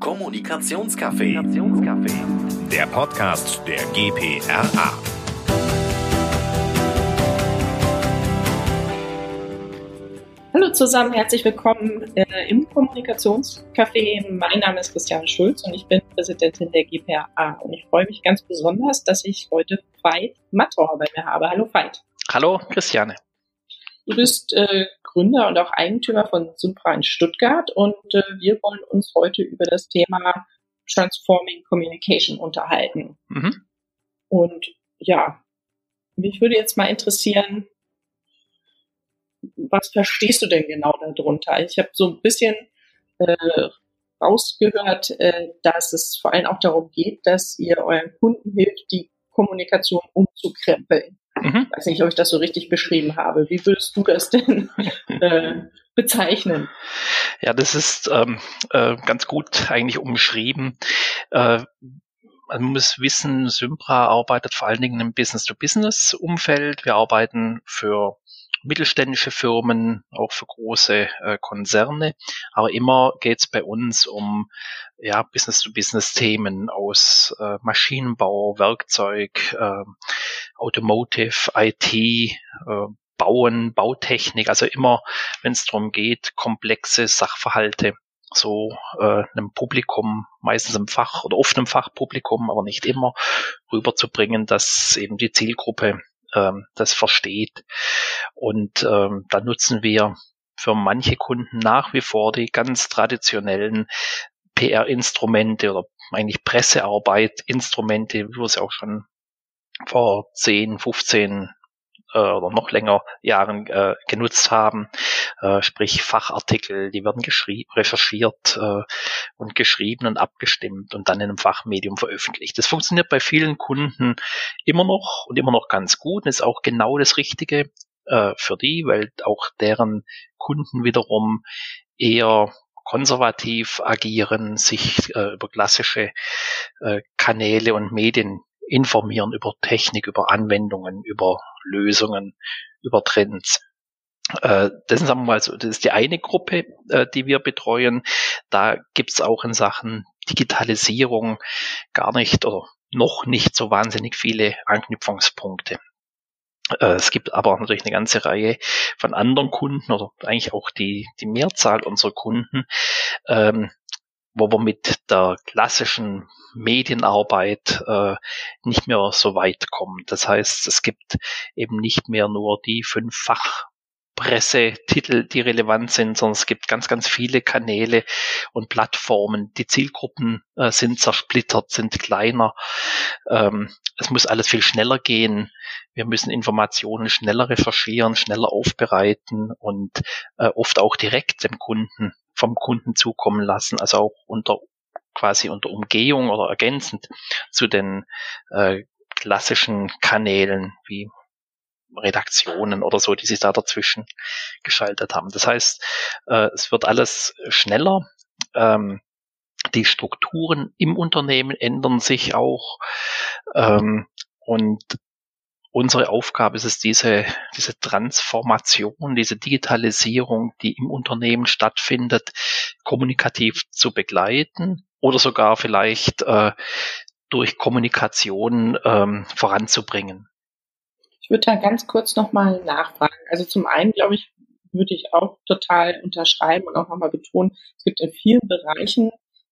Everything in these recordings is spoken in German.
Kommunikationscafé. Der Podcast der GPRA. Hallo zusammen, herzlich willkommen äh, im Kommunikationscafé. Mein Name ist Christiane Schulz und ich bin Präsidentin der GPRA. Und ich freue mich ganz besonders, dass ich heute Veit Mattor bei mir habe. Hallo Veit. Hallo Christiane. Du bist äh, Gründer und auch Eigentümer von Sympra in Stuttgart und äh, wir wollen uns heute über das Thema Transforming Communication unterhalten. Mhm. Und ja, mich würde jetzt mal interessieren, was verstehst du denn genau darunter? Ich habe so ein bisschen äh, rausgehört, äh, dass es vor allem auch darum geht, dass ihr euren Kunden hilft, die Kommunikation umzukrempeln. Mhm. Ich weiß nicht, ob ich das so richtig beschrieben habe. Wie würdest du das denn äh, bezeichnen? Ja, das ist ähm, äh, ganz gut eigentlich umschrieben. Äh, man muss wissen, Sympra arbeitet vor allen Dingen im Business-to-Business-Umfeld. Wir arbeiten für mittelständische Firmen, auch für große äh, Konzerne. Aber immer geht es bei uns um ja, Business-to-Business-Themen aus äh, Maschinenbau, Werkzeug, äh, Automotive, IT, äh, Bauen, Bautechnik, also immer, wenn es darum geht, komplexe Sachverhalte so äh, einem Publikum, meistens im Fach oder oft im Fachpublikum, aber nicht immer, rüberzubringen, dass eben die Zielgruppe ähm, das versteht. Und ähm, da nutzen wir für manche Kunden nach wie vor die ganz traditionellen PR-Instrumente oder eigentlich Pressearbeit, Instrumente, wie wir es auch schon vor 10, 15 äh, oder noch länger Jahren äh, genutzt haben, äh, sprich Fachartikel, die werden recherchiert äh, und geschrieben und abgestimmt und dann in einem Fachmedium veröffentlicht. Das funktioniert bei vielen Kunden immer noch und immer noch ganz gut und ist auch genau das Richtige äh, für die, weil auch deren Kunden wiederum eher konservativ agieren, sich äh, über klassische äh, Kanäle und Medien informieren über Technik, über Anwendungen, über Lösungen, über Trends. Äh, das, ist, sagen wir mal so, das ist die eine Gruppe, äh, die wir betreuen. Da gibt's auch in Sachen Digitalisierung gar nicht oder noch nicht so wahnsinnig viele Anknüpfungspunkte. Äh, es gibt aber natürlich eine ganze Reihe von anderen Kunden oder eigentlich auch die, die Mehrzahl unserer Kunden, ähm, wo wir mit der klassischen Medienarbeit äh, nicht mehr so weit kommen. Das heißt, es gibt eben nicht mehr nur die fünf Fachpressetitel, die relevant sind, sondern es gibt ganz, ganz viele Kanäle und Plattformen. Die Zielgruppen äh, sind zersplittert, sind kleiner. Ähm, es muss alles viel schneller gehen. Wir müssen Informationen schneller recherchieren, schneller aufbereiten und äh, oft auch direkt dem Kunden vom Kunden zukommen lassen, also auch unter quasi unter Umgehung oder ergänzend zu den äh, klassischen Kanälen wie Redaktionen oder so, die sich da dazwischen geschaltet haben. Das heißt, äh, es wird alles schneller. Ähm, die Strukturen im Unternehmen ändern sich auch. Ähm, und unsere Aufgabe ist es, diese, diese Transformation, diese Digitalisierung, die im Unternehmen stattfindet, kommunikativ zu begleiten oder sogar vielleicht äh, durch Kommunikation ähm, voranzubringen. Ich würde da ganz kurz nochmal nachfragen. Also zum einen, glaube ich, würde ich auch total unterschreiben und auch nochmal betonen, es gibt in vielen Bereichen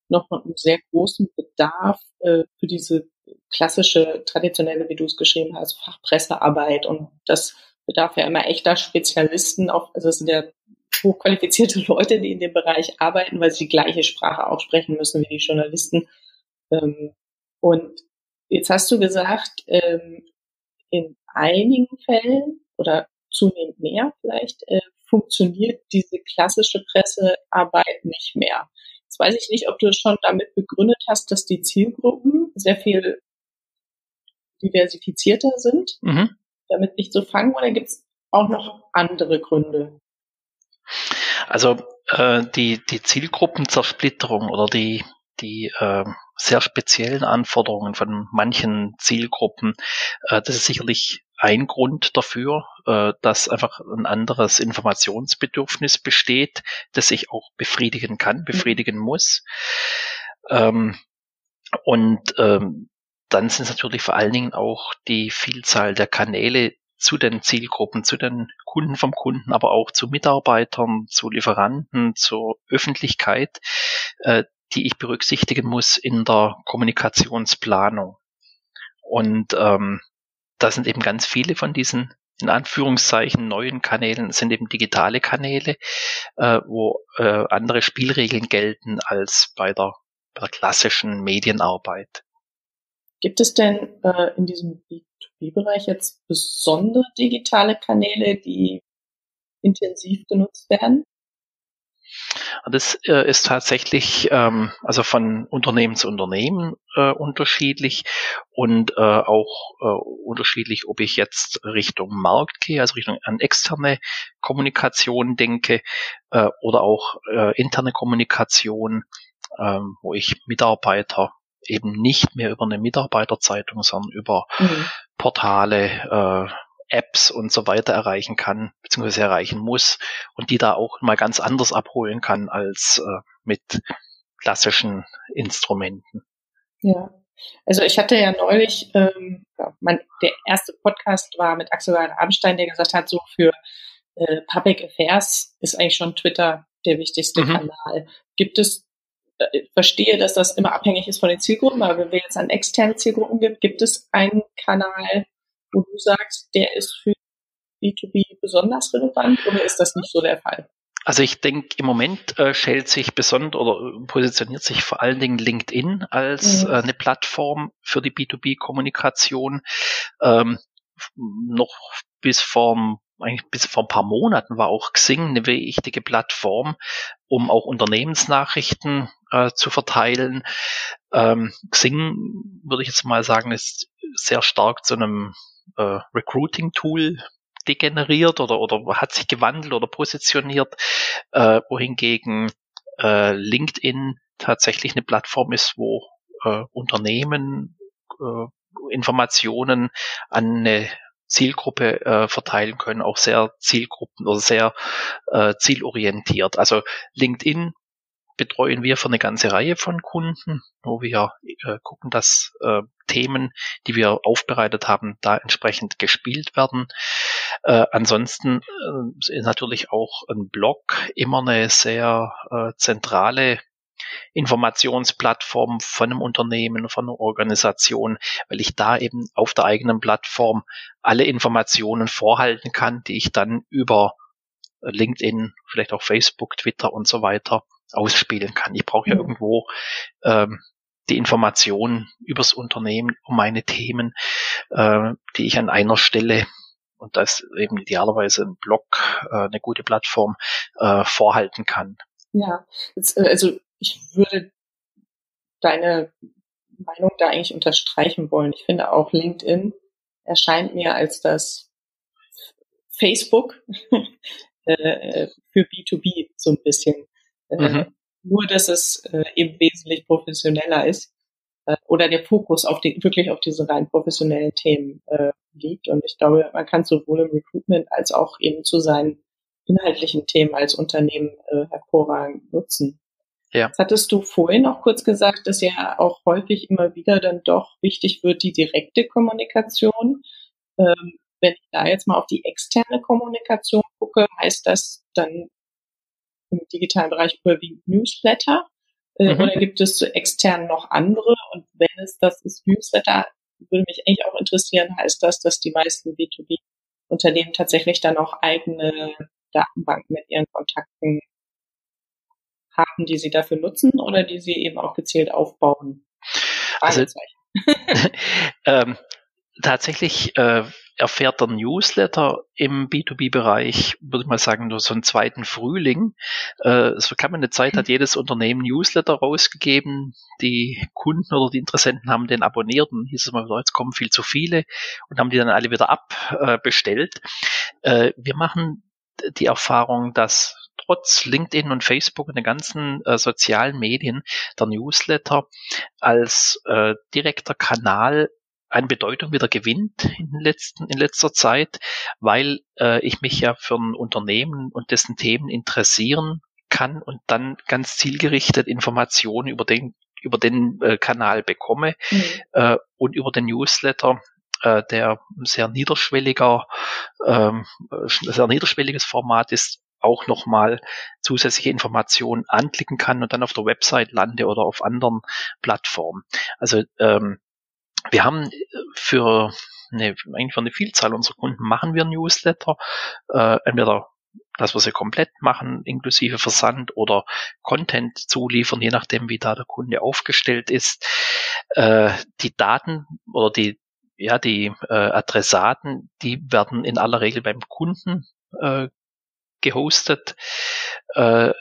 nochmal einen sehr großen Bedarf äh, für diese klassische, traditionelle, wie du es geschrieben hast, Fachpressearbeit und das bedarf ja immer echter Spezialisten, auch, also es sind ja hochqualifizierte Leute, die in dem Bereich arbeiten, weil sie die gleiche Sprache auch sprechen müssen wie die Journalisten. Ähm, und jetzt hast du gesagt, ähm, in einigen Fällen oder zunehmend mehr vielleicht äh, funktioniert diese klassische Pressearbeit nicht mehr. Jetzt weiß ich nicht, ob du es schon damit begründet hast, dass die Zielgruppen sehr viel diversifizierter sind, mhm. damit nicht so fangen, oder gibt es auch noch andere Gründe? Also äh, die, die Zielgruppenzersplitterung oder die, die äh, sehr speziellen Anforderungen von manchen Zielgruppen, äh, das ist sicherlich ein Grund dafür, äh, dass einfach ein anderes Informationsbedürfnis besteht, das sich auch befriedigen kann, befriedigen muss. Ähm, und ähm, dann sind es natürlich vor allen Dingen auch die Vielzahl der Kanäle zu den Zielgruppen, zu den Kunden vom Kunden, aber auch zu Mitarbeitern, zu Lieferanten, zur Öffentlichkeit, äh, die ich berücksichtigen muss in der Kommunikationsplanung. Und ähm, da sind eben ganz viele von diesen in Anführungszeichen neuen Kanälen sind eben digitale Kanäle, äh, wo äh, andere Spielregeln gelten als bei der, der klassischen Medienarbeit. Gibt es denn äh, in diesem B2B-Bereich jetzt besondere digitale Kanäle, die intensiv genutzt werden? Das äh, ist tatsächlich ähm, also von Unternehmen zu Unternehmen äh, unterschiedlich und äh, auch äh, unterschiedlich, ob ich jetzt Richtung Markt gehe, also Richtung an externe Kommunikation denke äh, oder auch äh, interne Kommunikation, äh, wo ich Mitarbeiter eben nicht mehr über eine Mitarbeiterzeitung, sondern über mhm. Portale, äh, Apps und so weiter erreichen kann, beziehungsweise erreichen muss und die da auch mal ganz anders abholen kann als äh, mit klassischen Instrumenten. Ja, also ich hatte ja neulich, ähm, mein, der erste Podcast war mit Axel Abstein, der gesagt hat, so für äh, Public Affairs ist eigentlich schon Twitter der wichtigste mhm. Kanal. Gibt es, verstehe, dass das immer abhängig ist von den Zielgruppen, aber wenn wir jetzt an externe Zielgruppen gibt, gibt es einen Kanal, wo du sagst, der ist für B2B besonders relevant oder ist das nicht so der Fall? Also ich denke, im Moment äh, schält sich besonders oder positioniert sich vor allen Dingen LinkedIn als mhm. äh, eine Plattform für die B2B-Kommunikation. Ähm, noch bis vor eigentlich bis vor ein paar Monaten war auch Xing eine wichtige Plattform, um auch Unternehmensnachrichten äh, zu verteilen. Ähm, Xing, würde ich jetzt mal sagen, ist sehr stark zu einem äh, Recruiting-Tool degeneriert oder, oder hat sich gewandelt oder positioniert, äh, wohingegen äh, LinkedIn tatsächlich eine Plattform ist, wo äh, Unternehmen äh, Informationen an eine Zielgruppe äh, verteilen können, auch sehr Zielgruppen oder sehr äh, zielorientiert. Also LinkedIn betreuen wir für eine ganze Reihe von Kunden, wo wir äh, gucken, dass äh, Themen, die wir aufbereitet haben, da entsprechend gespielt werden. Äh, ansonsten äh, ist natürlich auch ein Blog immer eine sehr äh, zentrale Informationsplattform von einem Unternehmen, von einer Organisation, weil ich da eben auf der eigenen Plattform alle Informationen vorhalten kann, die ich dann über LinkedIn, vielleicht auch Facebook, Twitter und so weiter ausspielen kann. Ich brauche ja mhm. irgendwo ähm, die Informationen übers Unternehmen, um meine Themen, äh, die ich an einer Stelle und das eben idealerweise ein Blog, äh, eine gute Plattform äh, vorhalten kann. Ja, jetzt, äh, also ich würde deine Meinung da eigentlich unterstreichen wollen. Ich finde auch LinkedIn erscheint mir als das Facebook äh, für B2B so ein bisschen. Äh, mhm. Nur, dass es äh, eben wesentlich professioneller ist äh, oder der Fokus auf die, wirklich auf diese rein professionellen Themen äh, liegt. Und ich glaube, man kann sowohl im Recruitment als auch eben zu seinen inhaltlichen Themen als Unternehmen äh, hervorragend nutzen. Ja. Das hattest du vorhin noch kurz gesagt, dass ja auch häufig immer wieder dann doch wichtig wird, die direkte Kommunikation. Ähm, wenn ich da jetzt mal auf die externe Kommunikation gucke, heißt das dann im digitalen Bereich überwiegend Newsletter? Äh, mhm. Oder gibt es zu extern noch andere? Und wenn es das ist Newsletter, würde mich eigentlich auch interessieren, heißt das, dass die meisten B2B-Unternehmen tatsächlich dann auch eigene Datenbanken mit ihren Kontakten haben, die sie dafür nutzen oder die sie eben auch gezielt aufbauen? Also, ähm, tatsächlich äh, erfährt der Newsletter im B2B-Bereich, würde ich mal sagen, nur so einen zweiten Frühling. Äh, es kam eine Zeit, hat jedes Unternehmen Newsletter rausgegeben. Die Kunden oder die Interessenten haben den abonniert und hieß es mal, jetzt kommen viel zu viele und haben die dann alle wieder abbestellt. Äh, wir machen die Erfahrung, dass trotz LinkedIn und Facebook und den ganzen äh, sozialen Medien der Newsletter als äh, direkter Kanal an Bedeutung wieder gewinnt in, letzten, in letzter Zeit, weil äh, ich mich ja für ein Unternehmen und dessen Themen interessieren kann und dann ganz zielgerichtet Informationen über den über den äh, Kanal bekomme mhm. äh, und über den Newsletter äh, der sehr niederschwelliger, ähm, sehr niederschwelliges Format ist, auch nochmal zusätzliche Informationen anklicken kann und dann auf der Website lande oder auf anderen Plattformen. Also ähm, wir haben für eine, eigentlich für eine Vielzahl unserer Kunden machen wir Newsletter, äh, entweder dass wir sie komplett machen, inklusive Versand oder Content zuliefern, je nachdem, wie da der Kunde aufgestellt ist. Äh, die Daten oder die ja, die äh, Adressaten, die werden in aller Regel beim Kunden äh, gehostet. Äh,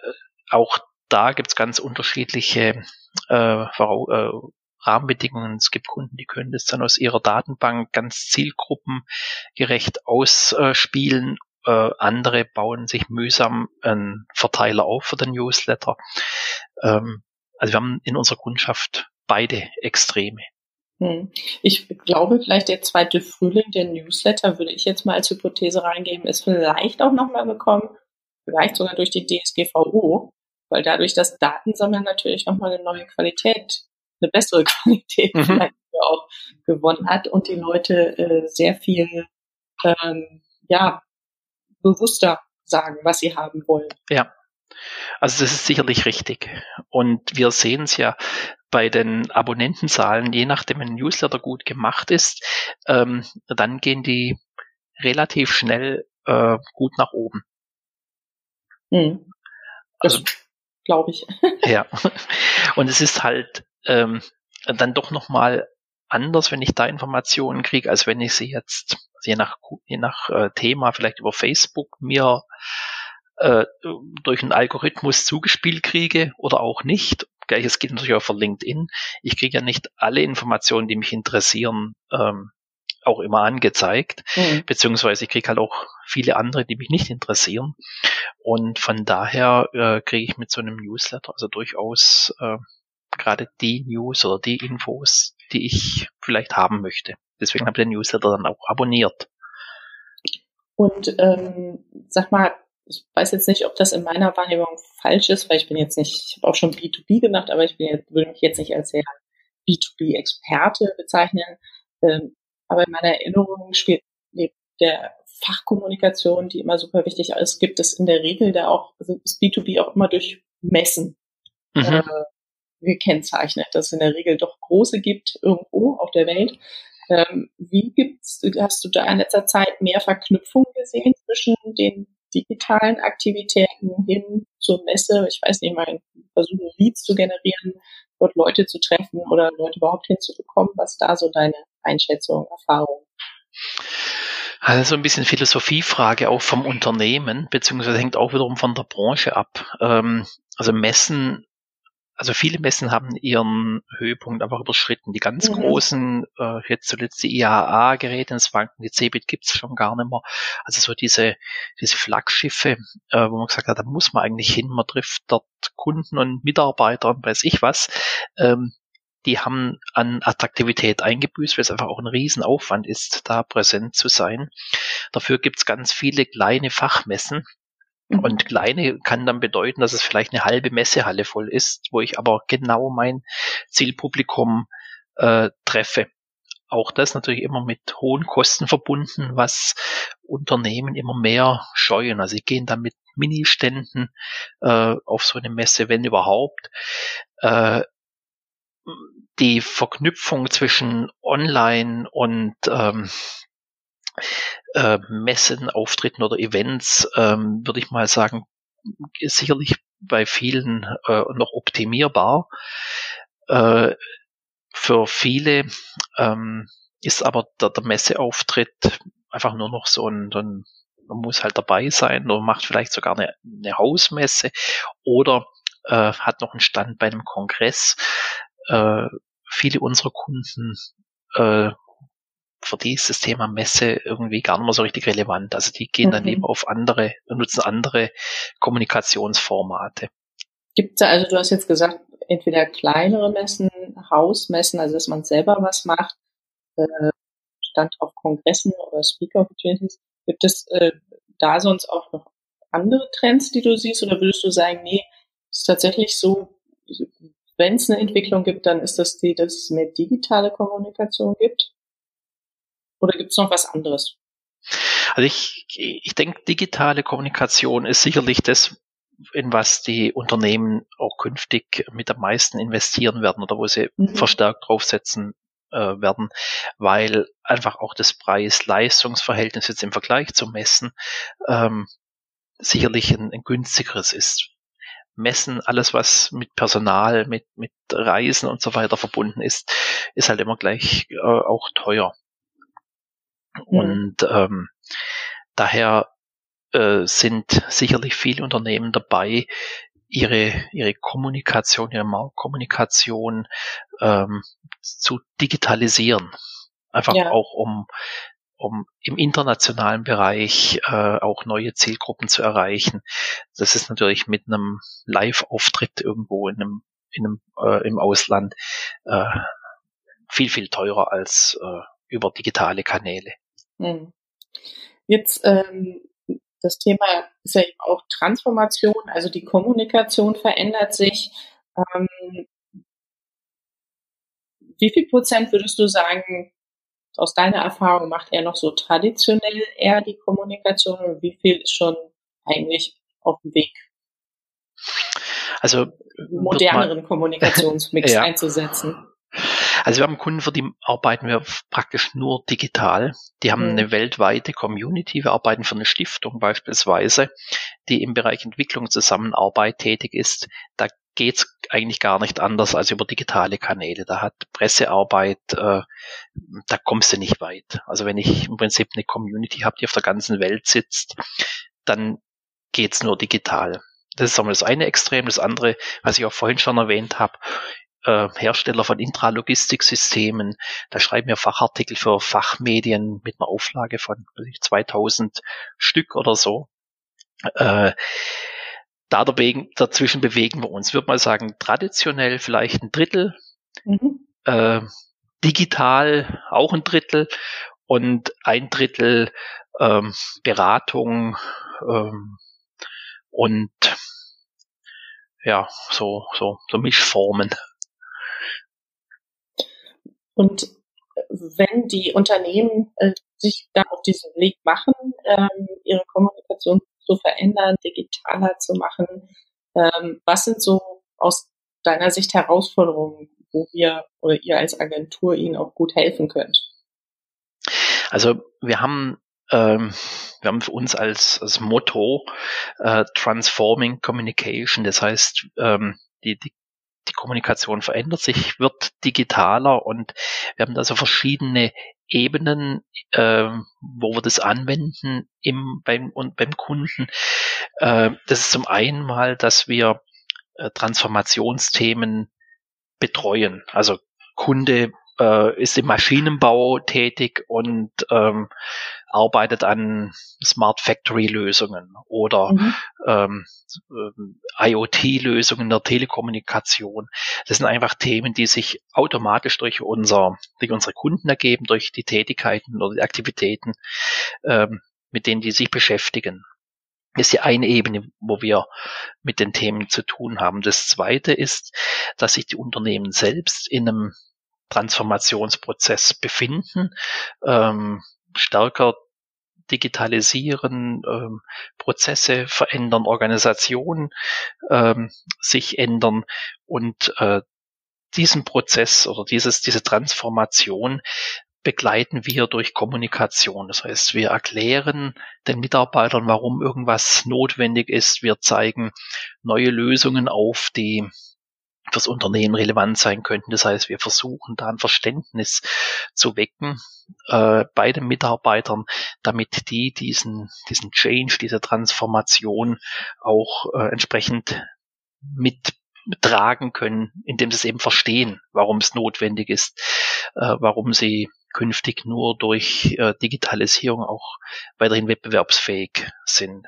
auch da gibt's ganz unterschiedliche äh, äh, Rahmenbedingungen. Es gibt Kunden, die können das dann aus ihrer Datenbank ganz zielgruppengerecht ausspielen. Äh, andere bauen sich mühsam einen Verteiler auf für den Newsletter. Ähm, also wir haben in unserer Kundschaft beide Extreme. Hm. Ich glaube, vielleicht der zweite Frühling der Newsletter, würde ich jetzt mal als Hypothese reingeben, ist vielleicht auch nochmal gekommen, vielleicht sogar durch die DSGVO, weil dadurch das Datensammeln natürlich nochmal eine neue Qualität, eine bessere Qualität mhm. vielleicht auch gewonnen hat und die Leute äh, sehr viel ähm, ja, bewusster sagen, was sie haben wollen. Ja. Also das ist sicherlich richtig. Und wir sehen es ja bei den Abonnentenzahlen, je nachdem ein Newsletter gut gemacht ist, ähm, dann gehen die relativ schnell äh, gut nach oben. Hm. Also, glaube ich. ja. Und es ist halt ähm, dann doch nochmal anders, wenn ich da Informationen kriege, als wenn ich sie jetzt je nach, je nach äh, Thema vielleicht über Facebook mir äh, durch einen Algorithmus zugespielt kriege oder auch nicht. Gleiches gilt natürlich auch für LinkedIn. Ich kriege ja nicht alle Informationen, die mich interessieren, ähm, auch immer angezeigt, mhm. beziehungsweise ich kriege halt auch viele andere, die mich nicht interessieren. Und von daher äh, kriege ich mit so einem Newsletter also durchaus äh, gerade die News oder die Infos, die ich vielleicht haben möchte. Deswegen habe ich den Newsletter dann auch abonniert. Und ähm, sag mal, ich weiß jetzt nicht, ob das in meiner Wahrnehmung falsch ist, weil ich bin jetzt nicht, ich habe auch schon B2B gemacht, aber ich bin jetzt, würde mich jetzt nicht als sehr B2B-Experte bezeichnen. Ähm, aber in meiner Erinnerung spielt neben der Fachkommunikation, die immer super wichtig ist, gibt es in der Regel da auch, also ist B2B auch immer durch Messen mhm. äh, gekennzeichnet, dass es in der Regel doch große gibt irgendwo auf der Welt. Ähm, wie gibt's, hast du da in letzter Zeit mehr Verknüpfung gesehen zwischen den digitalen Aktivitäten hin zur Messe? Ich weiß nicht mal, versuchen Leads zu generieren, dort Leute zu treffen oder Leute überhaupt hinzubekommen. Was da so deine Einschätzung, Erfahrung? Also so ein bisschen Philosophiefrage auch vom Unternehmen, beziehungsweise hängt auch wiederum von der Branche ab. Ähm, also Messen also viele Messen haben ihren Höhepunkt einfach überschritten. Die ganz mhm. großen, äh, jetzt zuletzt die IAA-Geräte ins Wanken, die CeBIT gibt's schon gar nicht mehr. Also so diese, diese Flaggschiffe, äh, wo man gesagt hat, da muss man eigentlich hin, man trifft dort Kunden und Mitarbeiter und weiß ich was. Ähm, die haben an Attraktivität eingebüßt, weil es einfach auch ein Riesenaufwand ist, da präsent zu sein. Dafür gibt's ganz viele kleine Fachmessen. Und kleine kann dann bedeuten, dass es vielleicht eine halbe Messehalle voll ist, wo ich aber genau mein Zielpublikum äh, treffe. Auch das natürlich immer mit hohen Kosten verbunden, was Unternehmen immer mehr scheuen. Also sie gehen dann mit Ministänden äh, auf so eine Messe, wenn überhaupt. Äh, die Verknüpfung zwischen Online und ähm, äh, Messen, Auftritten oder Events, ähm, würde ich mal sagen, ist sicherlich bei vielen äh, noch optimierbar. Äh, für viele ähm, ist aber der, der Messeauftritt einfach nur noch so ein, ein man muss halt dabei sein oder macht vielleicht sogar eine, eine Hausmesse oder äh, hat noch einen Stand bei einem Kongress. Äh, viele unserer Kunden äh, für die ist das Thema Messe irgendwie gar nicht mehr so richtig relevant. Also die gehen dann lieber auf andere, nutzen andere Kommunikationsformate. Gibt es also, du hast jetzt gesagt, entweder kleinere Messen, Hausmessen, also dass man selber was macht, äh, stand auf Kongressen oder Speaker Opportunities. Gibt es äh, da sonst auch noch andere Trends, die du siehst, oder würdest du sagen, nee, ist tatsächlich so, wenn es eine Entwicklung gibt, dann ist das die, dass es mehr digitale Kommunikation gibt? Oder gibt es noch was anderes? Also ich, ich denke, digitale Kommunikation ist sicherlich das, in was die Unternehmen auch künftig mit am meisten investieren werden oder wo sie mhm. verstärkt draufsetzen äh, werden, weil einfach auch das Preis-Leistungsverhältnis jetzt im Vergleich zum Messen ähm, sicherlich ein, ein günstigeres ist. Messen, alles was mit Personal, mit, mit Reisen und so weiter verbunden ist, ist halt immer gleich äh, auch teuer. Mhm. Und ähm, daher äh, sind sicherlich viele Unternehmen dabei, ihre, ihre Kommunikation, ihre Marktkommunikation ähm, zu digitalisieren. Einfach ja. auch um, um im internationalen Bereich äh, auch neue Zielgruppen zu erreichen. Das ist natürlich mit einem Live-Auftritt irgendwo in einem, in einem äh, im Ausland äh, viel, viel teurer als äh, über digitale Kanäle. Hm. Jetzt ähm, das Thema ist ja eben auch Transformation, also die Kommunikation verändert sich. Ähm, wie viel Prozent würdest du sagen, aus deiner Erfahrung macht er noch so traditionell eher die Kommunikation und wie viel ist schon eigentlich auf dem Weg? Also moderneren Kommunikationsmix ja. einzusetzen. Also wir haben Kunden, für die arbeiten wir praktisch nur digital. Die haben mhm. eine weltweite Community. Wir arbeiten für eine Stiftung beispielsweise, die im Bereich Entwicklungszusammenarbeit tätig ist. Da geht's eigentlich gar nicht anders als über digitale Kanäle. Da hat Pressearbeit, äh, da kommst du nicht weit. Also wenn ich im Prinzip eine Community habe, die auf der ganzen Welt sitzt, dann geht's nur digital. Das ist einmal das eine Extrem. Das andere, was ich auch vorhin schon erwähnt habe, äh, Hersteller von Intralogistiksystemen. Da schreiben wir Fachartikel für Fachmedien mit einer Auflage von 2000 Stück oder so. Äh, da dagegen, dazwischen bewegen wir uns. Würde mal sagen, traditionell vielleicht ein Drittel, mhm. äh, digital auch ein Drittel und ein Drittel ähm, Beratung ähm, und ja, so, so, so Mischformen. Und wenn die Unternehmen äh, sich dann auf diesen Weg machen, ähm, ihre Kommunikation zu verändern, digitaler zu machen, ähm, was sind so aus deiner Sicht Herausforderungen, wo wir oder ihr als Agentur ihnen auch gut helfen könnt? Also wir haben ähm, wir haben für uns als, als Motto äh, Transforming Communication. Das heißt, ähm, die die Kommunikation verändert sich, wird digitaler und wir haben da so verschiedene Ebenen, äh, wo wir das anwenden im, beim, und beim Kunden. Äh, das ist zum einen mal, dass wir äh, Transformationsthemen betreuen. Also Kunde äh, ist im Maschinenbau tätig und ähm, arbeitet an Smart Factory Lösungen oder mhm. ähm, äh, IoT-Lösungen der Telekommunikation. Das sind einfach Themen, die sich automatisch durch unser, durch unsere Kunden ergeben, durch die Tätigkeiten oder die Aktivitäten, ähm, mit denen die sich beschäftigen. Das ist die eine Ebene, wo wir mit den Themen zu tun haben. Das zweite ist, dass sich die Unternehmen selbst in einem Transformationsprozess befinden, ähm, stärker digitalisieren, ähm, Prozesse verändern, Organisationen ähm, sich ändern und äh, diesen Prozess oder dieses, diese Transformation begleiten wir durch Kommunikation. Das heißt, wir erklären den Mitarbeitern, warum irgendwas notwendig ist. Wir zeigen neue Lösungen auf, die fürs Unternehmen relevant sein könnten. Das heißt, wir versuchen da ein Verständnis zu wecken äh, bei den Mitarbeitern, damit die diesen, diesen Change, diese Transformation auch äh, entsprechend mit tragen können, indem sie es eben verstehen, warum es notwendig ist, äh, warum sie künftig nur durch äh, Digitalisierung auch weiterhin wettbewerbsfähig sind.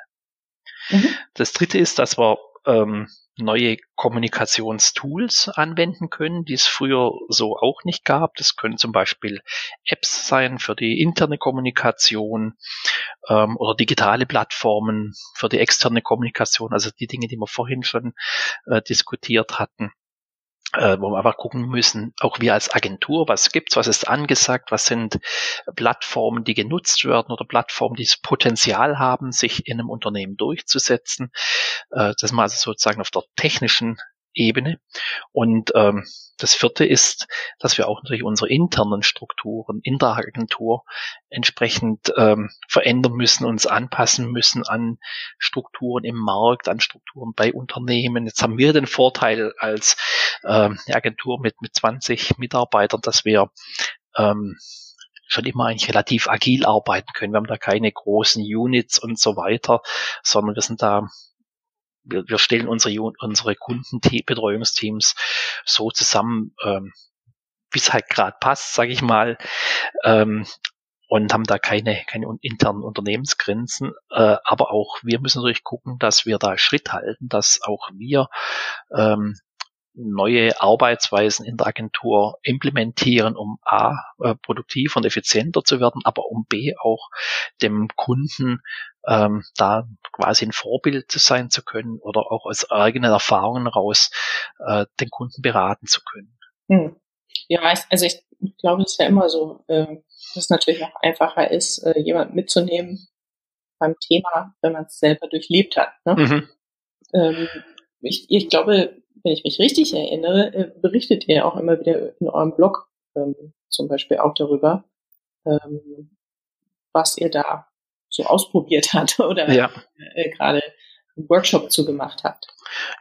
Mhm. Das dritte ist, dass wir ähm, neue Kommunikationstools anwenden können, die es früher so auch nicht gab. Das können zum Beispiel Apps sein für die interne Kommunikation ähm, oder digitale Plattformen für die externe Kommunikation, also die Dinge, die wir vorhin schon äh, diskutiert hatten. Äh, wo wir einfach gucken müssen, auch wir als Agentur, was gibt's, was ist angesagt, was sind Plattformen, die genutzt werden oder Plattformen, die das Potenzial haben, sich in einem Unternehmen durchzusetzen. Äh, das mal also sozusagen auf der technischen Ebene. Und ähm, das vierte ist, dass wir auch natürlich unsere internen Strukturen in der Agentur entsprechend ähm, verändern müssen, uns anpassen müssen an Strukturen im Markt, an Strukturen bei Unternehmen. Jetzt haben wir den Vorteil als ähm, Agentur mit, mit 20 Mitarbeitern, dass wir ähm, schon immer eigentlich relativ agil arbeiten können. Wir haben da keine großen Units und so weiter, sondern wir sind da wir, wir stellen unsere, unsere Kundenbetreuungsteams so zusammen, ähm, wie es halt gerade passt, sage ich mal, ähm, und haben da keine, keine internen Unternehmensgrenzen. Äh, aber auch wir müssen natürlich gucken, dass wir da Schritt halten, dass auch wir ähm, neue Arbeitsweisen in der Agentur implementieren, um A, äh, produktiv und effizienter zu werden, aber um B, auch dem Kunden ähm, da quasi ein Vorbild sein zu können oder auch aus eigenen Erfahrungen raus äh, den Kunden beraten zu können. Hm. Ja, also ich glaube, es ist ja immer so, äh, dass es natürlich auch einfacher ist, äh, jemanden mitzunehmen beim Thema, wenn man es selber durchlebt hat. Ne? Mhm. Ähm, ich, ich glaube, wenn ich mich richtig erinnere, äh, berichtet ihr auch immer wieder in eurem Blog ähm, zum Beispiel auch darüber, ähm, was ihr da so ausprobiert hat oder ja. äh, gerade einen Workshop zu gemacht habt.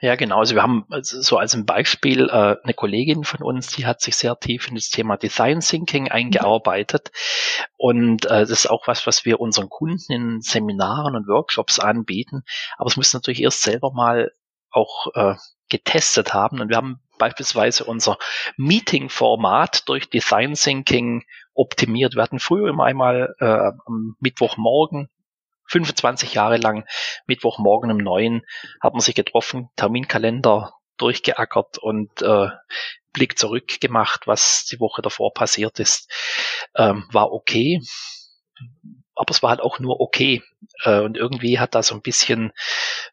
Ja, genau. Also wir haben also so als ein Beispiel äh, eine Kollegin von uns, die hat sich sehr tief in das Thema Design Thinking eingearbeitet. Mhm. Und äh, das ist auch was, was wir unseren Kunden in Seminaren und Workshops anbieten. Aber es muss natürlich erst selber mal auch äh, getestet haben. Und wir haben beispielsweise unser Meeting-Format durch Design Thinking optimiert. Wir hatten früher immer einmal äh, am Mittwochmorgen 25 Jahre lang Mittwochmorgen um neun hat man sich getroffen, Terminkalender durchgeackert und äh, Blick zurück gemacht, was die Woche davor passiert ist. Ähm, war okay, aber es war halt auch nur okay. Äh, und irgendwie hat da so ein bisschen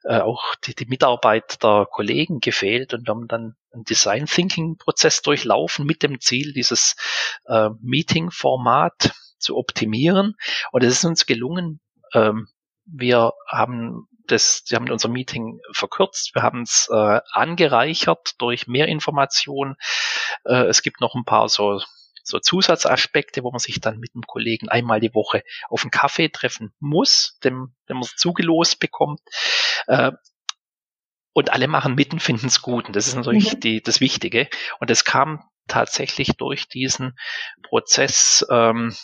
äh, auch die, die Mitarbeit der Kollegen gefehlt und wir haben dann einen Design Thinking Prozess durchlaufen mit dem Ziel, dieses äh, Meeting Format zu optimieren. Und es ist uns gelungen. Ähm, wir haben das, wir haben unser Meeting verkürzt, wir haben es angereichert durch mehr Informationen. Es gibt noch ein paar so so Zusatzaspekte, wo man sich dann mit einem Kollegen einmal die Woche auf einen Kaffee treffen muss, dem, wenn man es zugelost bekommt. Äh, und alle machen mitten, finden es gut. Und das ist natürlich mhm. die, das Wichtige. Und es kam tatsächlich durch diesen Prozess, ähm,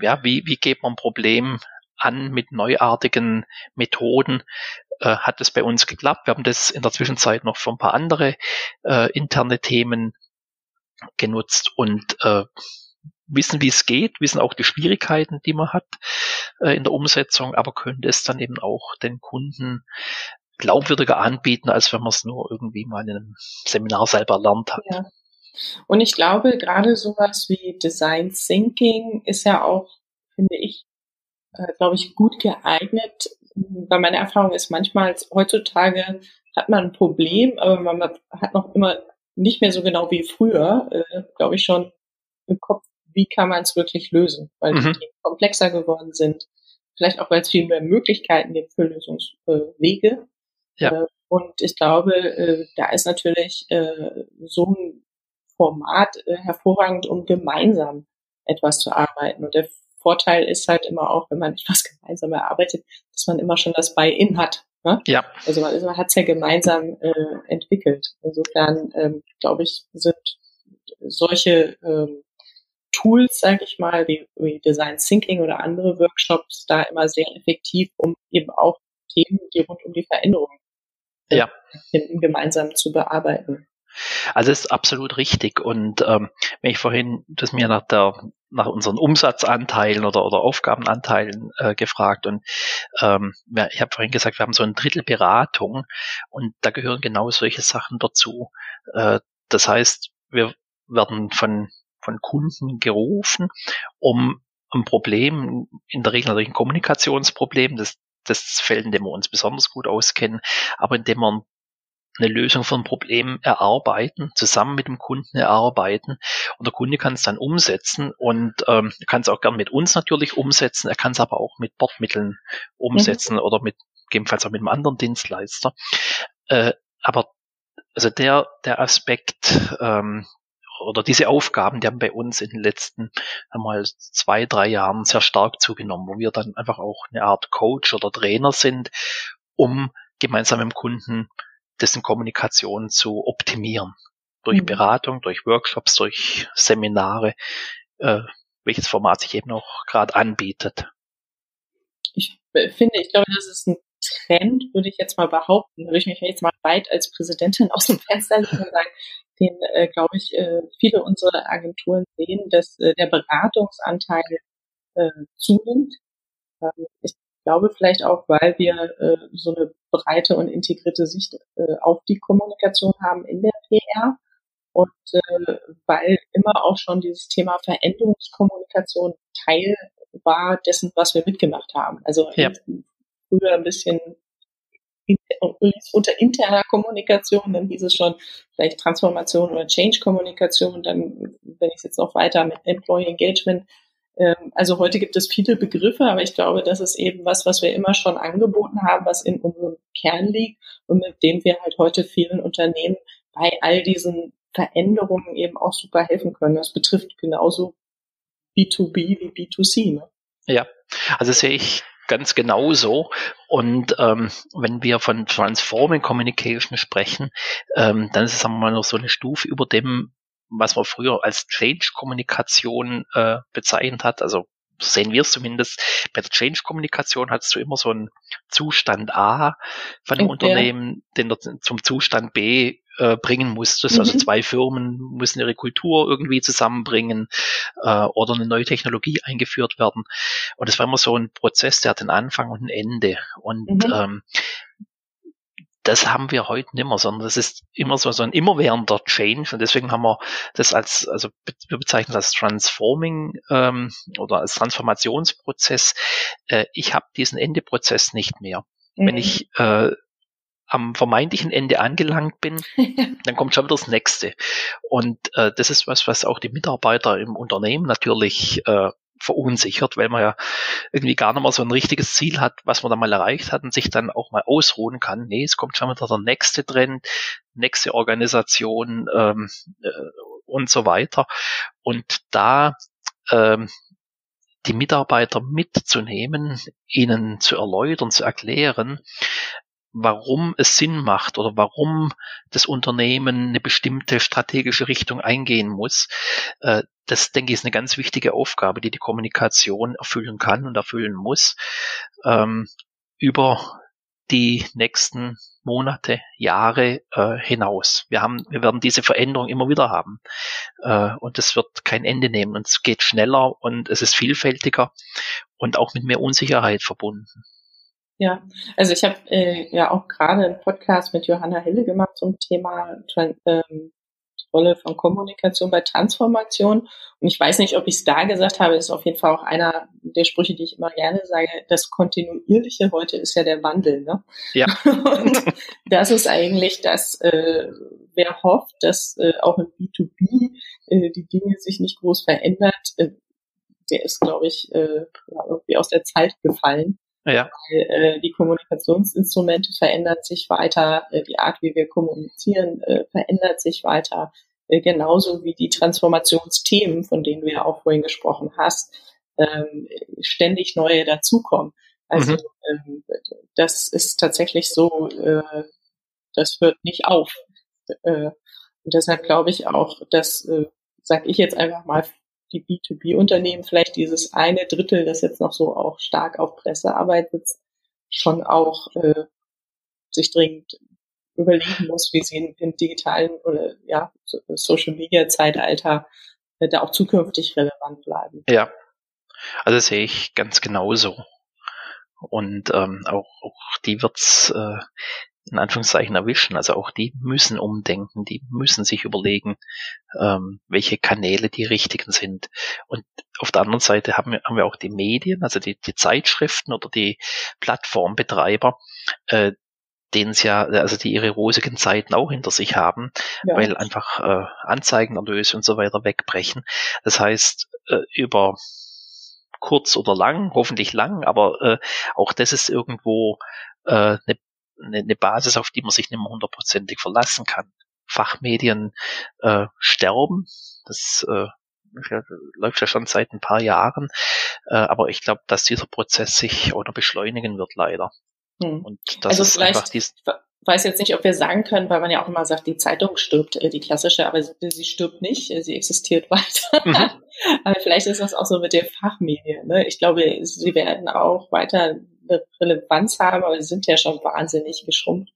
ja, wie, wie geht man ein Problem an mit neuartigen Methoden, äh, hat es bei uns geklappt. Wir haben das in der Zwischenzeit noch für ein paar andere äh, interne Themen genutzt und äh, wissen, wie es geht, wissen auch die Schwierigkeiten, die man hat äh, in der Umsetzung, aber können es dann eben auch den Kunden glaubwürdiger anbieten, als wenn man es nur irgendwie mal in einem Seminar selber lernt hat. Ja. Und ich glaube, gerade sowas wie Design Thinking ist ja auch, finde ich, äh, glaube ich, gut geeignet. Weil meine Erfahrung ist manchmal, heutzutage hat man ein Problem, aber man hat noch immer nicht mehr so genau wie früher, äh, glaube ich schon im Kopf, wie kann man es wirklich lösen, weil mhm. die komplexer geworden sind. Vielleicht auch, weil es viel mehr Möglichkeiten gibt für Lösungswege. ja. Äh, und ich glaube, äh, da ist natürlich äh, so ein Format äh, hervorragend, um gemeinsam etwas zu arbeiten. Und der Vorteil ist halt immer auch, wenn man etwas gemeinsam erarbeitet, dass man immer schon das Buy-in hat. Ne? Ja. Also man, man hat es ja gemeinsam äh, entwickelt. Insofern ähm, glaube ich, sind solche ähm, Tools, sage ich mal, wie, wie Design Thinking oder andere Workshops da immer sehr effektiv, um eben auch Themen, die rund um die Veränderung äh, ja. finden, gemeinsam zu bearbeiten. Also ist absolut richtig. Und ähm, wenn ich vorhin das mir nach der nach unseren Umsatzanteilen oder, oder Aufgabenanteilen äh, gefragt und ähm, ich habe vorhin gesagt, wir haben so ein Drittel Beratung und da gehören genau solche Sachen dazu. Äh, das heißt, wir werden von von Kunden gerufen, um ein Problem, in der Regel natürlich ein Kommunikationsproblem, das das Feld, in dem wir uns besonders gut auskennen, aber in dem wir ein eine Lösung für ein Problem erarbeiten, zusammen mit dem Kunden erarbeiten und der Kunde kann es dann umsetzen und ähm, kann es auch gern mit uns natürlich umsetzen, er kann es aber auch mit Bordmitteln umsetzen mhm. oder mit gegebenenfalls auch mit einem anderen Dienstleister. Äh, aber also der, der Aspekt ähm, oder diese Aufgaben, die haben bei uns in den letzten einmal zwei, drei Jahren sehr stark zugenommen, wo wir dann einfach auch eine Art Coach oder Trainer sind, um gemeinsam mit dem Kunden dessen Kommunikation zu optimieren. Durch mhm. Beratung, durch Workshops, durch Seminare, äh, welches Format sich eben auch gerade anbietet. Ich finde, ich glaube, das ist ein Trend, würde ich jetzt mal behaupten, würde ich mich jetzt mal weit als Präsidentin aus dem Fenster legen und sagen, den, äh, glaube ich, äh, viele unserer Agenturen sehen, dass äh, der Beratungsanteil äh, zunimmt. Ähm, ich glaube vielleicht auch, weil wir äh, so eine breite und integrierte Sicht äh, auf die Kommunikation haben in der PR und äh, weil immer auch schon dieses Thema Veränderungskommunikation Teil war dessen, was wir mitgemacht haben. Also ja. früher ein bisschen unter interner Kommunikation, dann hieß es schon vielleicht Transformation oder Change-Kommunikation, dann, wenn ich es jetzt noch weiter mit Employee Engagement, also heute gibt es viele Begriffe, aber ich glaube, das ist eben was, was wir immer schon angeboten haben, was in unserem Kern liegt und mit dem wir halt heute vielen Unternehmen bei all diesen Veränderungen eben auch super helfen können. Das betrifft genauso B2B wie B2C. Ne? Ja, also sehe ich ganz genauso. Und ähm, wenn wir von Transforming Communication sprechen, ähm, dann ist es sagen wir mal noch so eine Stufe über dem, was man früher als Change-Kommunikation äh, bezeichnet hat. Also sehen wir es zumindest. Bei der Change-Kommunikation hattest du immer so einen Zustand A von einem okay. Unternehmen, den du zum Zustand B äh, bringen musstest. Also mhm. Also zwei Firmen müssen ihre Kultur irgendwie zusammenbringen äh, oder eine neue Technologie eingeführt werden. Und das war immer so ein Prozess, der hat einen Anfang und ein Ende. Und mhm. ähm, das haben wir heute nicht mehr, sondern das ist immer so, so ein immerwährender Change und deswegen haben wir das als, also wir bezeichnen das Transforming ähm, oder als Transformationsprozess. Äh, ich habe diesen Endeprozess nicht mehr. Mhm. Wenn ich äh, am vermeintlichen Ende angelangt bin, dann kommt schon wieder das nächste. Und äh, das ist was, was auch die Mitarbeiter im Unternehmen natürlich äh, verunsichert, weil man ja irgendwie gar nicht mehr so ein richtiges Ziel hat, was man da mal erreicht hat und sich dann auch mal ausruhen kann. Nee, es kommt schon wieder der nächste Trend, nächste Organisation ähm, äh, und so weiter. Und da ähm, die Mitarbeiter mitzunehmen, ihnen zu erläutern, zu erklären, warum es Sinn macht oder warum das Unternehmen eine bestimmte strategische Richtung eingehen muss. Äh, das, denke ich, ist eine ganz wichtige Aufgabe, die die Kommunikation erfüllen kann und erfüllen muss ähm, über die nächsten Monate, Jahre äh, hinaus. Wir haben, wir werden diese Veränderung immer wieder haben äh, und es wird kein Ende nehmen und es geht schneller und es ist vielfältiger und auch mit mehr Unsicherheit verbunden. Ja, also ich habe äh, ja auch gerade einen Podcast mit Johanna Hille gemacht zum Thema ähm, Rolle von Kommunikation bei Transformation. Und ich weiß nicht, ob ich es da gesagt habe, ist auf jeden Fall auch einer der Sprüche, die ich immer gerne sage. Das Kontinuierliche heute ist ja der Wandel. Ne? Ja. Und das ist eigentlich das, äh, wer hofft, dass äh, auch im B2B äh, die Dinge sich nicht groß verändert, äh, der ist, glaube ich, äh, irgendwie aus der Zeit gefallen. Ja. Weil, äh, die Kommunikationsinstrumente verändern sich weiter, äh, die Art, wie wir kommunizieren, äh, verändert sich weiter, äh, genauso wie die Transformationsthemen, von denen du ja auch vorhin gesprochen hast, ähm, ständig neue dazukommen. Also mhm. ähm, das ist tatsächlich so, äh, das hört nicht auf. Äh, und deshalb glaube ich auch, dass, äh, sage ich jetzt einfach mal, die B2B-Unternehmen vielleicht dieses eine Drittel, das jetzt noch so auch stark auf Pressearbeit sitzt, schon auch äh, sich dringend überlegen muss, wie sie im digitalen oder ja Social Media Zeitalter äh, da auch zukünftig relevant bleiben. Ja, also sehe ich ganz genauso. Und ähm, auch, auch die wird's äh, in Anführungszeichen erwischen. Also auch die müssen umdenken, die müssen sich überlegen, ähm, welche Kanäle die richtigen sind. Und auf der anderen Seite haben wir, haben wir auch die Medien, also die, die Zeitschriften oder die Plattformbetreiber, äh, denen es ja, also die ihre rosigen Zeiten auch hinter sich haben, ja. weil einfach äh, Anzeigenerlöse und so weiter wegbrechen. Das heißt, äh, über kurz oder lang, hoffentlich lang, aber äh, auch das ist irgendwo eine äh, ne, ne Basis, auf die man sich nicht mehr hundertprozentig verlassen kann. Fachmedien äh, sterben, das äh, läuft ja schon seit ein paar Jahren, äh, aber ich glaube, dass dieser Prozess sich oder beschleunigen wird leider. Hm. Und das also ist vielleicht, einfach dies weiß jetzt nicht, ob wir sagen können, weil man ja auch immer sagt, die Zeitung stirbt, äh, die klassische, aber sie, sie stirbt nicht, äh, sie existiert weiter. Mhm. aber vielleicht ist das auch so mit den Fachmedien. Ne? Ich glaube, sie werden auch weiter eine Relevanz haben, aber sie sind ja schon wahnsinnig geschrumpft.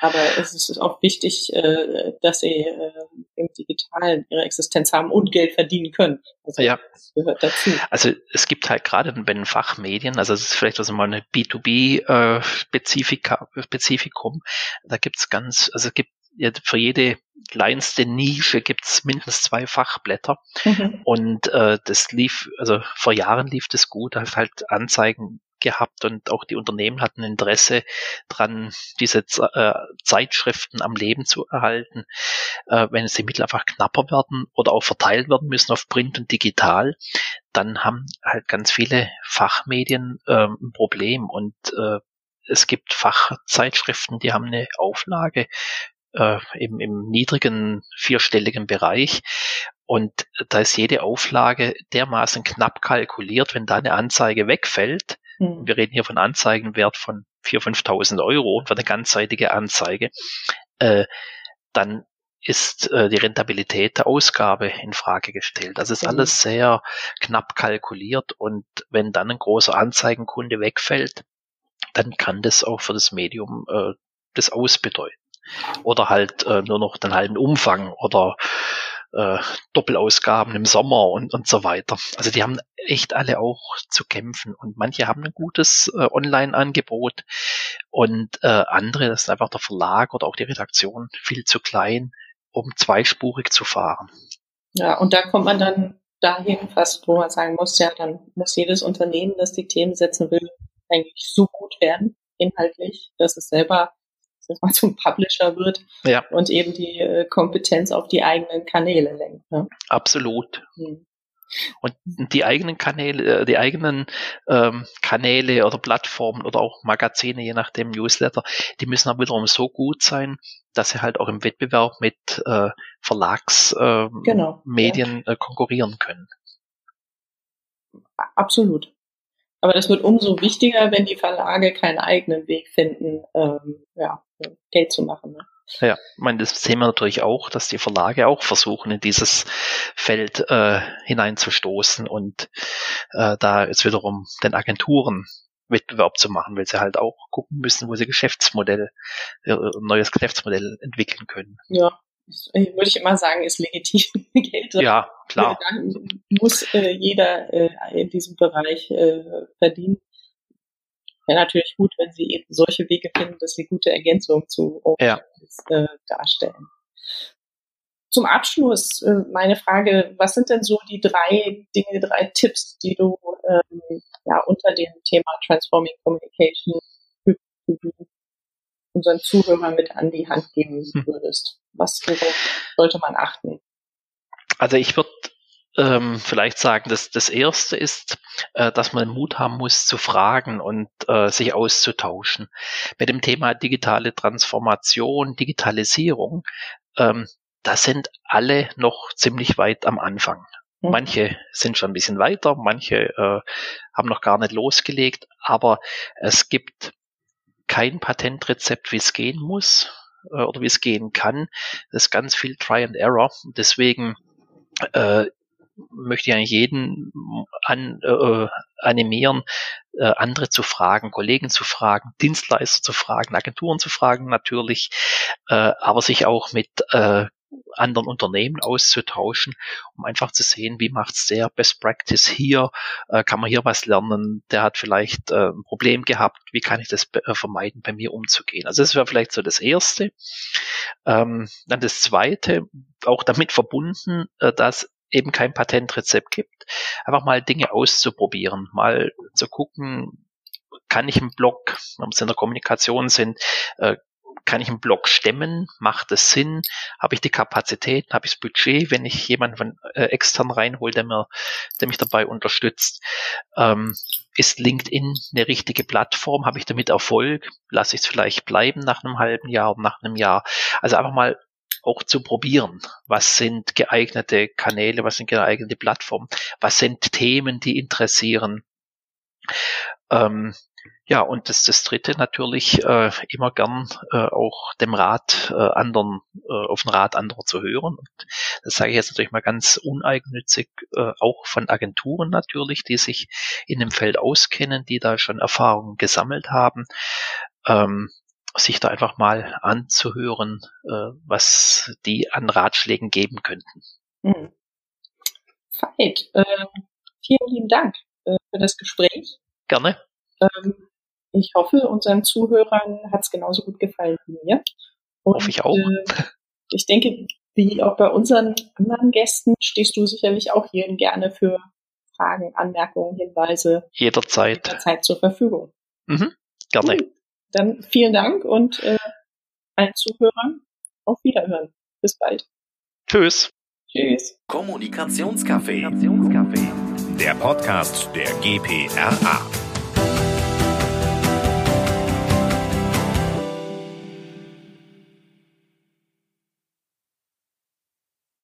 Aber es ist auch wichtig, äh, dass sie äh, im Digitalen ihre Existenz haben und Geld verdienen können. Also ja. das gehört dazu. Also es gibt halt gerade bei den Fachmedien, also es ist vielleicht also mal eine B2B-Spezifikum, äh, da gibt's ganz, also es gibt für jede kleinste Nische gibt's mindestens zwei Fachblätter. Mhm. Und äh, das lief, also vor Jahren lief das gut, halt halt Anzeigen gehabt und auch die Unternehmen hatten Interesse dran, diese äh, Zeitschriften am Leben zu erhalten. Äh, wenn sie Mittel einfach knapper werden oder auch verteilt werden müssen auf Print und Digital, dann haben halt ganz viele Fachmedien äh, ein Problem und äh, es gibt Fachzeitschriften, die haben eine Auflage äh, im, im niedrigen vierstelligen Bereich. Und da ist jede Auflage dermaßen knapp kalkuliert, wenn da eine Anzeige wegfällt, hm. Wir reden hier von Anzeigenwert von 4.000, 5.000 Euro für eine ganzseitige Anzeige. Äh, dann ist äh, die Rentabilität der Ausgabe in Frage gestellt. Das ist mhm. alles sehr knapp kalkuliert und wenn dann ein großer Anzeigenkunde wegfällt, dann kann das auch für das Medium äh, das ausbedeuten. Oder halt äh, nur noch den halben Umfang oder äh, Doppelausgaben im Sommer und, und so weiter. Also die haben echt alle auch zu kämpfen und manche haben ein gutes äh, Online-Angebot und äh, andere, das ist einfach der Verlag oder auch die Redaktion viel zu klein, um zweispurig zu fahren. Ja, und da kommt man dann dahin fast, wo man sagen muss, ja, dann muss jedes Unternehmen, das die Themen setzen will, eigentlich so gut werden, inhaltlich, dass es selber dass man zum Publisher wird ja. und eben die äh, Kompetenz auf die eigenen Kanäle lenkt. Ne? Absolut. Hm. Und die eigenen Kanäle, äh, die eigenen ähm, Kanäle oder Plattformen oder auch Magazine, je nachdem Newsletter, die müssen aber wiederum so gut sein, dass sie halt auch im Wettbewerb mit äh, Verlagsmedien äh, genau, ja. äh, konkurrieren können. Absolut. Aber das wird umso wichtiger, wenn die Verlage keinen eigenen Weg finden, ähm, ja, Geld zu machen. Ne? Ja, ich meine, das sehen wir natürlich auch, dass die Verlage auch versuchen, in dieses Feld äh, hineinzustoßen und äh, da ist wiederum den Agenturen Wettbewerb zu machen, weil sie halt auch gucken müssen, wo sie Geschäftsmodell, äh, ein neues Geschäftsmodell entwickeln können. Ja, würde ich immer sagen, ist legitim Geld. Ja, klar. Dann muss äh, jeder äh, in diesem Bereich äh, verdienen. Wäre natürlich gut, wenn sie eben solche Wege finden, dass sie gute Ergänzungen zu ja. äh, darstellen. Zum Abschluss äh, meine Frage, was sind denn so die drei Dinge, drei Tipps, die du ähm, ja unter dem Thema Transforming Communication unseren Zuhörern mit an die Hand geben hm. würdest? Was sollte man achten? Also ich würde ähm, vielleicht sagen, dass das erste ist, äh, dass man Mut haben muss zu fragen und äh, sich auszutauschen. Mit dem Thema digitale Transformation, Digitalisierung, ähm, da sind alle noch ziemlich weit am Anfang. Mhm. Manche sind schon ein bisschen weiter, manche äh, haben noch gar nicht losgelegt, aber es gibt kein Patentrezept, wie es gehen muss äh, oder wie es gehen kann. Das ist ganz viel Try and Error. Deswegen äh, möchte ich eigentlich jeden an, äh, animieren, äh, andere zu fragen, Kollegen zu fragen, Dienstleister zu fragen, Agenturen zu fragen natürlich, äh, aber sich auch mit äh, anderen Unternehmen auszutauschen, um einfach zu sehen, wie macht's der Best Practice hier, äh, kann man hier was lernen, der hat vielleicht äh, ein Problem gehabt, wie kann ich das äh, vermeiden, bei mir umzugehen. Also das wäre vielleicht so das Erste. Ähm, dann das Zweite, auch damit verbunden, äh, dass eben kein Patentrezept gibt, einfach mal Dinge auszuprobieren, mal zu gucken, kann ich im Blog, wenn wir in der Kommunikation sind, äh, kann ich einen Blog stemmen? Macht es Sinn? Habe ich die Kapazität? Habe ich das Budget, wenn ich jemanden von äh, extern reinhole, der, mir, der mich dabei unterstützt? Ähm, ist LinkedIn eine richtige Plattform? Habe ich damit Erfolg? Lasse ich es vielleicht bleiben nach einem halben Jahr oder nach einem Jahr? Also einfach mal auch zu probieren. Was sind geeignete Kanäle? Was sind geeignete Plattformen? Was sind Themen, die interessieren? Ähm, ja, und das, das dritte natürlich äh, immer gern äh, auch dem Rat äh, anderen, äh, auf den Rat anderer zu hören. Und das sage ich jetzt natürlich mal ganz uneigennützig, äh, auch von Agenturen natürlich, die sich in dem Feld auskennen, die da schon Erfahrungen gesammelt haben. Ähm, sich da einfach mal anzuhören, äh, was die an Ratschlägen geben könnten. Mhm. Veit, äh, vielen lieben Dank äh, für das Gespräch. Gerne. Ähm, ich hoffe, unseren Zuhörern hat es genauso gut gefallen wie mir. Und, hoffe ich auch. Äh, ich denke, wie auch bei unseren anderen Gästen, stehst du sicherlich auch hier gerne für Fragen, Anmerkungen, Hinweise jederzeit, jederzeit zur Verfügung. Mhm, gerne. Cool. Dann vielen Dank und äh, allen Zuhörern auf Wiederhören. Bis bald. Tschüss. Tschüss. Kommunikationscafé. Der Podcast der GPRA.